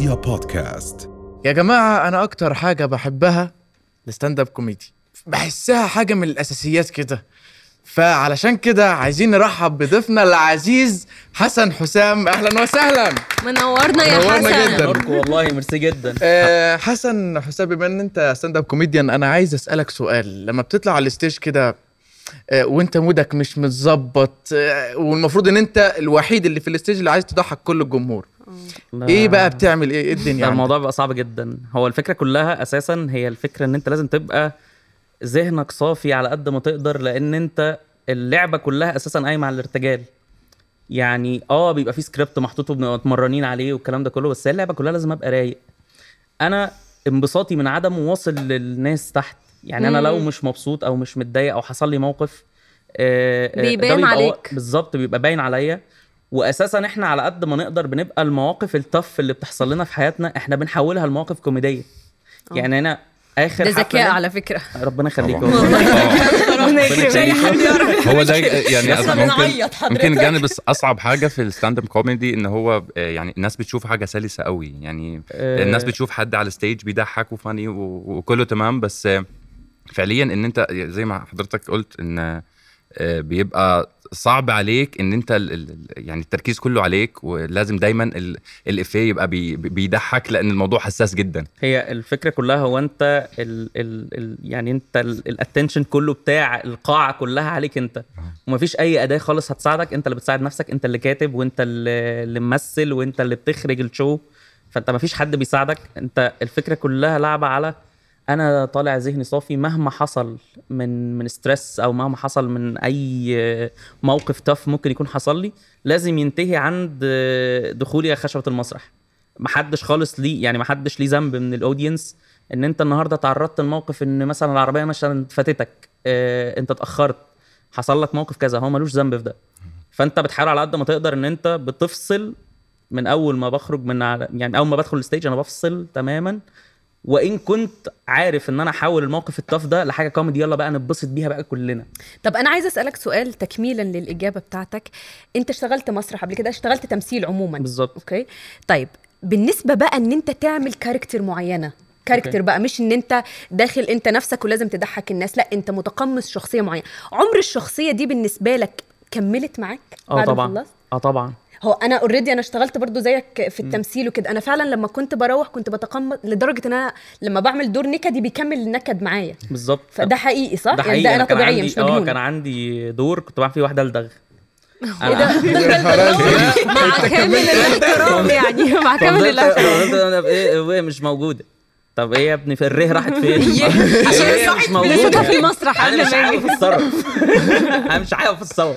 رؤيا بودكاست. يا جماعة أنا أكتر حاجة بحبها ال stand-up comedy. بحسها حاجة من الأساسيات كده. فعلشان كده عايزين نرحب بضيفنا العزيز حسن حسام. أهلا وسهلا. منورنا يا منورنا حسن. جدا. والله ميرسي جدا. آه، حسن حسام بما إن أنت stand-up comedian أنا عايز أسألك سؤال. لما بتطلع على ال stage كده آه، وأنت mood ك مش متظبط آه، والمفروض إن أنت الوحيد اللي في ال stage اللي عايز تضحك كل الجمهور. إيه بقى بتعمل إيه؟ إيه الدنيا؟ الموضوع بقى صعب جدا. هو الفكرة كلها أساسا هي الفكرة إن أنت لازم تبقى ذهنك صافي على قد ما تقدر لأن أنت اللعبة كلها أساسا قايمة على الارتجال. يعني آه بيبقى في سكريبت محطوط وبنبقى متمرنين عليه والكلام ده كله بس هي اللعبة كلها لازم أبقى رايق. أنا انبساطي من عدم واصل للناس تحت. يعني أنا لو مش مبسوط أو مش متضايق أو حصل لي موقف آه، آه، بيبان عليك. بالظبط بيبقى باين عليا. واساسا إحنا على قد ما نقدر بنبقى المواقف ال tough اللي بتحصل لنا في حياتنا إحنا بنحولها لمواقف كوميديه يعني أنا آخر ده حفلة ذكاء على فكرة. ربنا يخليك. يخليك. هو ده يعني ممكن بنعيط حضرتك. ممكن الجانب أصعب حاجة في ال stand-up comedy إن هو آه، يعني الناس بتشوف حاجة سلسة قوي. يعني آه، الناس بتشوف حد على stage بيضحك و funny وكله تمام. بس آه، فعليا إن أنت زي ما حضرتك قلت إن آه، بيبقى صعب عليك إن أنت ال- ال- يعني التركيز كله عليك ولازم دايما ال- الإفيه يبقى بي بيضحك لأن الموضوع حساس جدا. هي الفكرة كلها هو أنت ال ال ال يعني أنت ال attention كله بتاع القاعة كلها عليك أنت. ومفيش أي أداة خالص هتساعدك أنت اللي بتساعد نفسك أنت اللي كاتب وأنت اللي ممثل وأنت اللي بتخرج ال show. فأنت مفيش حد بيساعدك. أنت الفكرة كلها لعبة على أنا طالع ذهني صافي مهما حصل من من stress أو مهما حصل من أي موقف tough ممكن يكون حصل لي لازم ينتهي عند دخولي خشبة المسرح. محدش خالص ليه يعني محدش ليه ذنب من ال audience إن أنت النهارده تعرضت لموقف إن مثلا العربية مثلا فاتتك آه أنت اتأخرت حصل لك موقف كذا هو ملوش ذنب في ده. فأنت بتحاول على قد ما تقدر إن أنت بتفصل من أول ما بخرج من يعني أول ما بدخل ال stage أنا بفصل تماما وإن كنت عارف إن أنا أحول الموقف ال tough ده لحاجة كوميدي يلا بقى نتبسط بيها بقى كلنا. طب أنا عايزة أسألك سؤال تكميلا للإجابة بتاعتك. أنت اشتغلت مسرح قبل كده؟ اشتغلت تمثيل عموما. بالظبط. okay. طيب بالنسبة بقى إن أنت تعمل character معينة character. بقى مش إن أنت داخل أنت نفسك ولازم تضحك الناس لأ أنت متقمص شخصية معينة. عمر الشخصية دي بالنسبة لك كملت معاك آه طبعا. آه طبعا. هو أنا already أنا اشتغلت برضو زيك في التمثيل وكده. أنا فعلا لما كنت بروح كنت بتقمص لدرجة إن أنا لما بعمل دور نكدي بيكمل النكد معايا. بالظبط. فده حقيقي صح؟ ده يعني حقيقي. ده أنا طبيعيه مش آه مجنونه كان عندي دور كنت بعمل فيه واحدة لدغ. إيه ده؟ مع كامل الاحترام يعني مع كامل الاحترام. إيه وهي مش موجودة. طب إيه يا ابني في الره راحت فين؟ عشان إيه مش نسيتها في موجوده المسرح أنا قبل مش ما عارف. اتصرف أنا مش عارف اتصرف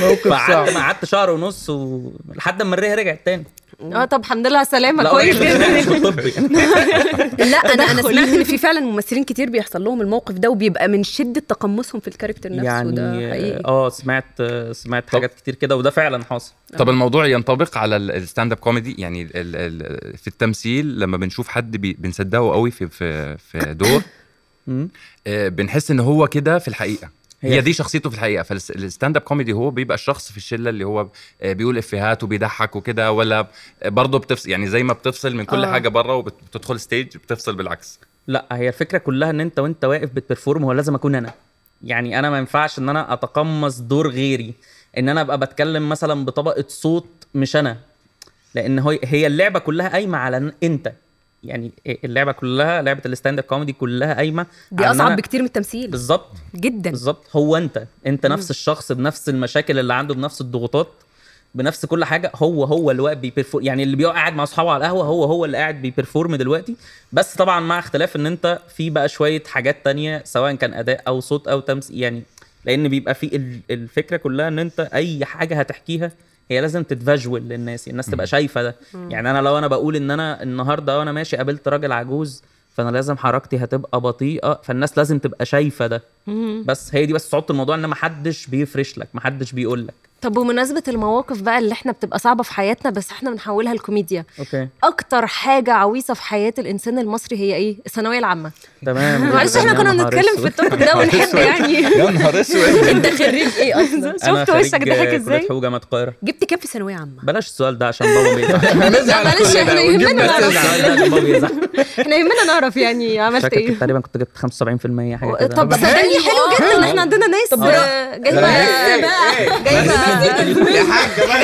موقف صعب. ما قعدت شهر ونص و... لحد ما الره رجعت تاني. آه طب الحمد لله لا كويس جدا. لا أنا أنا سمعت إن في فعلا ممثلين كتير بيحصل لهم الموقف ده وبيبقى من شدة تقمصهم في ال character نفسه ده يعني حقيقي. آه سمعت سمعت حاجات كتير كده وده فعلا حاصل. طب الموضوع ينطبق على ال- ال stand-up comedy يعني ال ال في التمثيل لما بنشوف حد بي بنصدقه قوي في في في دور. آه، بنحس إن هو كده في الحقيقة. هي- هي دي شخصيته في الحقيقة. فال stand-up comedy هو بيبقى الشخص في الشلة اللي هو آه، بيقول إفيهات وبيضحك وكده ولا برضه بتفصل يعني زي ما بتفصل من كل آه. حاجة بره وبتدخل stage بتفصل بالعكس. لا هي الفكرة كلها إن أنت وأنت واقف بت perform هو لازم أكون أنا. يعني أنا ما ينفعش إن أنا أتقمص دور غيري. إن أنا أبقى بتكلم مثلا بطبقة صوت مش أنا. لأن هي اللعبة كلها قايمة على أنت. يعني اللعبة كلها لعبة ال stand-up comedy كلها قايمة دي أصعب بكتير من التمثيل. بالظبط. جدا. بالظبط. هو أنت أنت نفس الشخص بنفس المشاكل اللي عنده بنفس الضغوطات بنفس كل حاجة. هو هو اللي واقف بي perform يعني اللي بيقعد قاعد مع أصحابه على القهوة هو هو اللي قاعد بي perform دلوقتي. بس طبعا مع اختلاف إن أنت في بقى شوية حاجات تانية سواء كان أداء أو صوت أو تمثيل يعني لأن بيبقى في ال- الفكرة كلها إن أنت أي حاجة هتحكيها هي لازم تت visual للناس الناس تبقى شايفة ده. يعني أنا لو أنا بقول إن أنا النهارده وأنا ماشي قابلت راجل عجوز فأنا لازم حركتي هتبقى بطيئة فالناس لازم تبقى شايفة ده. بس هي دي بس صعوبة الموضوع إن محدش بيفرش لك محدش بيقول لك. طب بمناسبة المواقف بقى اللي إحنا بتبقى صعبة في حياتنا بس إحنا بنحولها لكوميديا. okay. أكتر حاجة عويصة في حياة الإنسان المصري هي إيه؟ الثانوية العامة. تمام. معلش إحنا كنا بنتكلم في ال topic ده ونحب يعني. يا نهار أسود. أنت خريج إيه أصلا؟ شفت وشك ضحك إزاي؟ حقوق جامعه القاهرة. جبت كام في ثانوية عامة؟ بلاش السؤال ده عشان بابا بيزعل معلش، إحنا يهمنا نعرف. إحنا يهمنا نعرف يعني عملت إيه. كنت تقريبا كنت جبت 75% حاجة كده. طب صدقني حلو جدا إحنا عندنا ناس آه، جايبة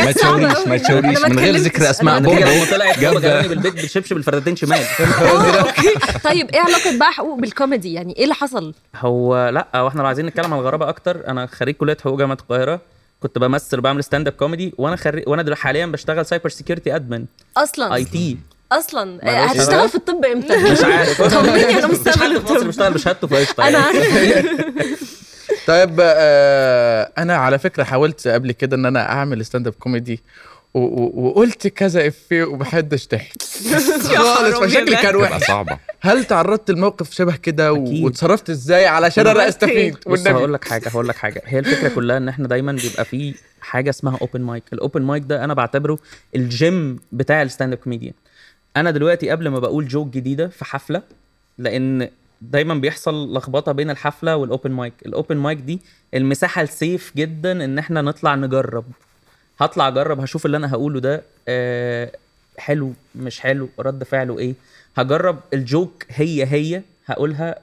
ما تشاوريش ما تشاوريش. من غير. ذكر أسماء لما طلعت جابني بالبيت بالشبشب الفردتين شمال. طيب إيه علاقة بقى حقوق بالكوميدي؟ يعني إيه اللي حصل؟ هو لا هو إحنا لو عايزين نتكلم عن الغرابة أكتر أنا خريج كلية حقوق جامعة القاهرة. كنت بمثل وبعمل stand-up comedy وأنا خريج وأنا دلوقتي حاليا بشتغل cyber security admin أصلا؟ IT أصلا؟ هتشتغل. في الطب إمتى؟ مش عارف. طمني مش مستقبل مصر الطب بيشتغل بشهادته فقشطة. أنا يعني. طيب آه أنا على فكرة حاولت قبل كده إن أنا أعمل stand-up comedy وقلت كذا إفيه ومحدش ضحك. خالص فشكلي كان وحش. صعبة. هل تعرضت لموقف شبه كده. واتصرفت إزاي علشان أنا أستفيد بص هقول لك حاجة هقول لك حاجة. هي الفكرة كلها إن إحنا دايما بيبقى في حاجة اسمها open mic ال open mic ده أنا بعتبره الجيم بتاع ال stand-up comedian أنا دلوقتي قبل ما بقول joke جديدة في حفلة لأن دايما بيحصل لخبطة بين الحفلة وال open mic ال open mic دي المساحة ال safe جدا إن إحنا نطلع نجرب. هطلع أجرب هشوف اللي أنا هقوله ده آه حلو مش حلو رد فعله إيه. هجرب ال joke هي هي هقولها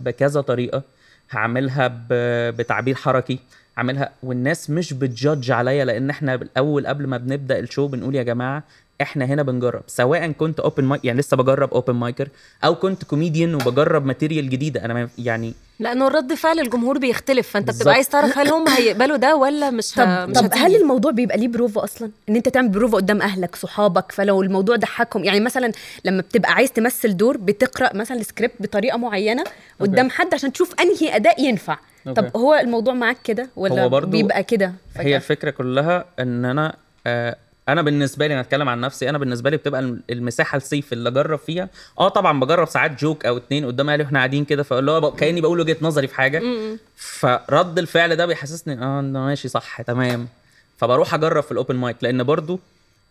بكذا طريقة. هعملها بتعبير حركي. هعملها والناس مش بت judge عليا لأن إحنا الأول قبل ما بنبدأ ال show بنقول يا جماعة إحنا هنا بنجرب سواء كنت open mic يعني لسه بجرب open mic-er أو كنت كوميديان وبجرب material جديده أنا ما- يعني لأنه رد فعل الجمهور بيختلف فأنت بالظبط. بتبقى عايز تعرف هل هم هيقبلوا ده ولا مش ه... طب مش طب هتيجي. هل الموضوع بيبقى ليه بروفا أصلا إن أنت تعمل بروفا قدام أهلك صحابك فلو الموضوع ضحكهم يعني مثلا لما بتبقى عايز تمثل دور بتقرأ مثلا السكريبت بطريقة معينة قدام حد عشان تشوف أنهي أداء ينفع okay. طب هو الموضوع معاك كده ولا هو برضو بيبقى كده هي؟ الفكرة كلها إن أنا آه أنا بالنسبة لي أنا اتكلم عن نفسي أنا بالنسبة لي بتبقى الم- المساحه ال safe اللي اجرب فيها. آه طبعا بجرب ساعات joke أو اتنين قدام أهلي وإحنا قاعدين كده فاللي هو كأني بقول وجهة نظري في حاجة. فرد الفعل ده بيحسسني آه ده ماشي صح تمام. فبروح أجرب في ال open mic لأن برضو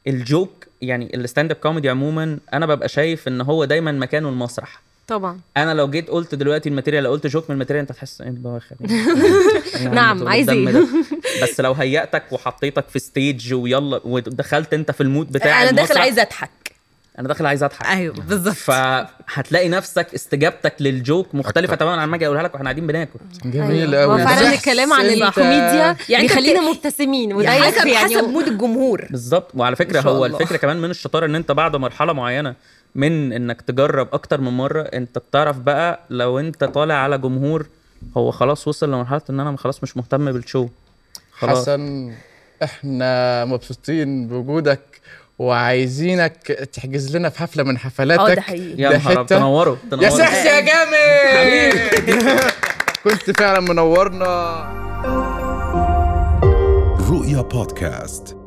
ال joke يعني ال stand-up comedy عموما أنا ببقى شايف إن هو دايما مكانه المسرح. طبعا. أنا لو جيت قلت دلوقتي ال material لو قلت joke من ال material أنت تحس إيه بواخة نعم، عايز إيه؟ بس لو هيأتك وحطيتك في stage ويلا ودخلت انت في ال mood بتاع أنا داخل عايز أضحك. أنا داخل عايز أضحك. أيوه بالظبط. فهتلاقي نفسك استجابتك لل joke مختلفة تماما عن ما أجي أقولها لك وإحنا قاعدين بناكل. جميل أيوة. قوي هو فعلا الكلام عن الكوميديا يعني يعني بت- مبتسمين وده يعني حسب يعني. حسب مود الجمهور. بالظبط. وعلى فكرة هو الله. الفكرة كمان من الشطارة إن أنت بعد مرحلة معينة من إنك تجرب أكتر من مرة أنت بتعرف بقى لو أنت طالع على جمهور هو خلاص وصل لمرحلة إن أنا خلاص مش مهتم بالشو. حسن إحنا مبسوطين بوجودك وعايزينك تحجز لنا في حفلة من حفلاتك آه ده حقيقي. يا نهار. تنوروا يا سحس يا جامد! كنت فعلا منورنا. رؤيا بودكاست.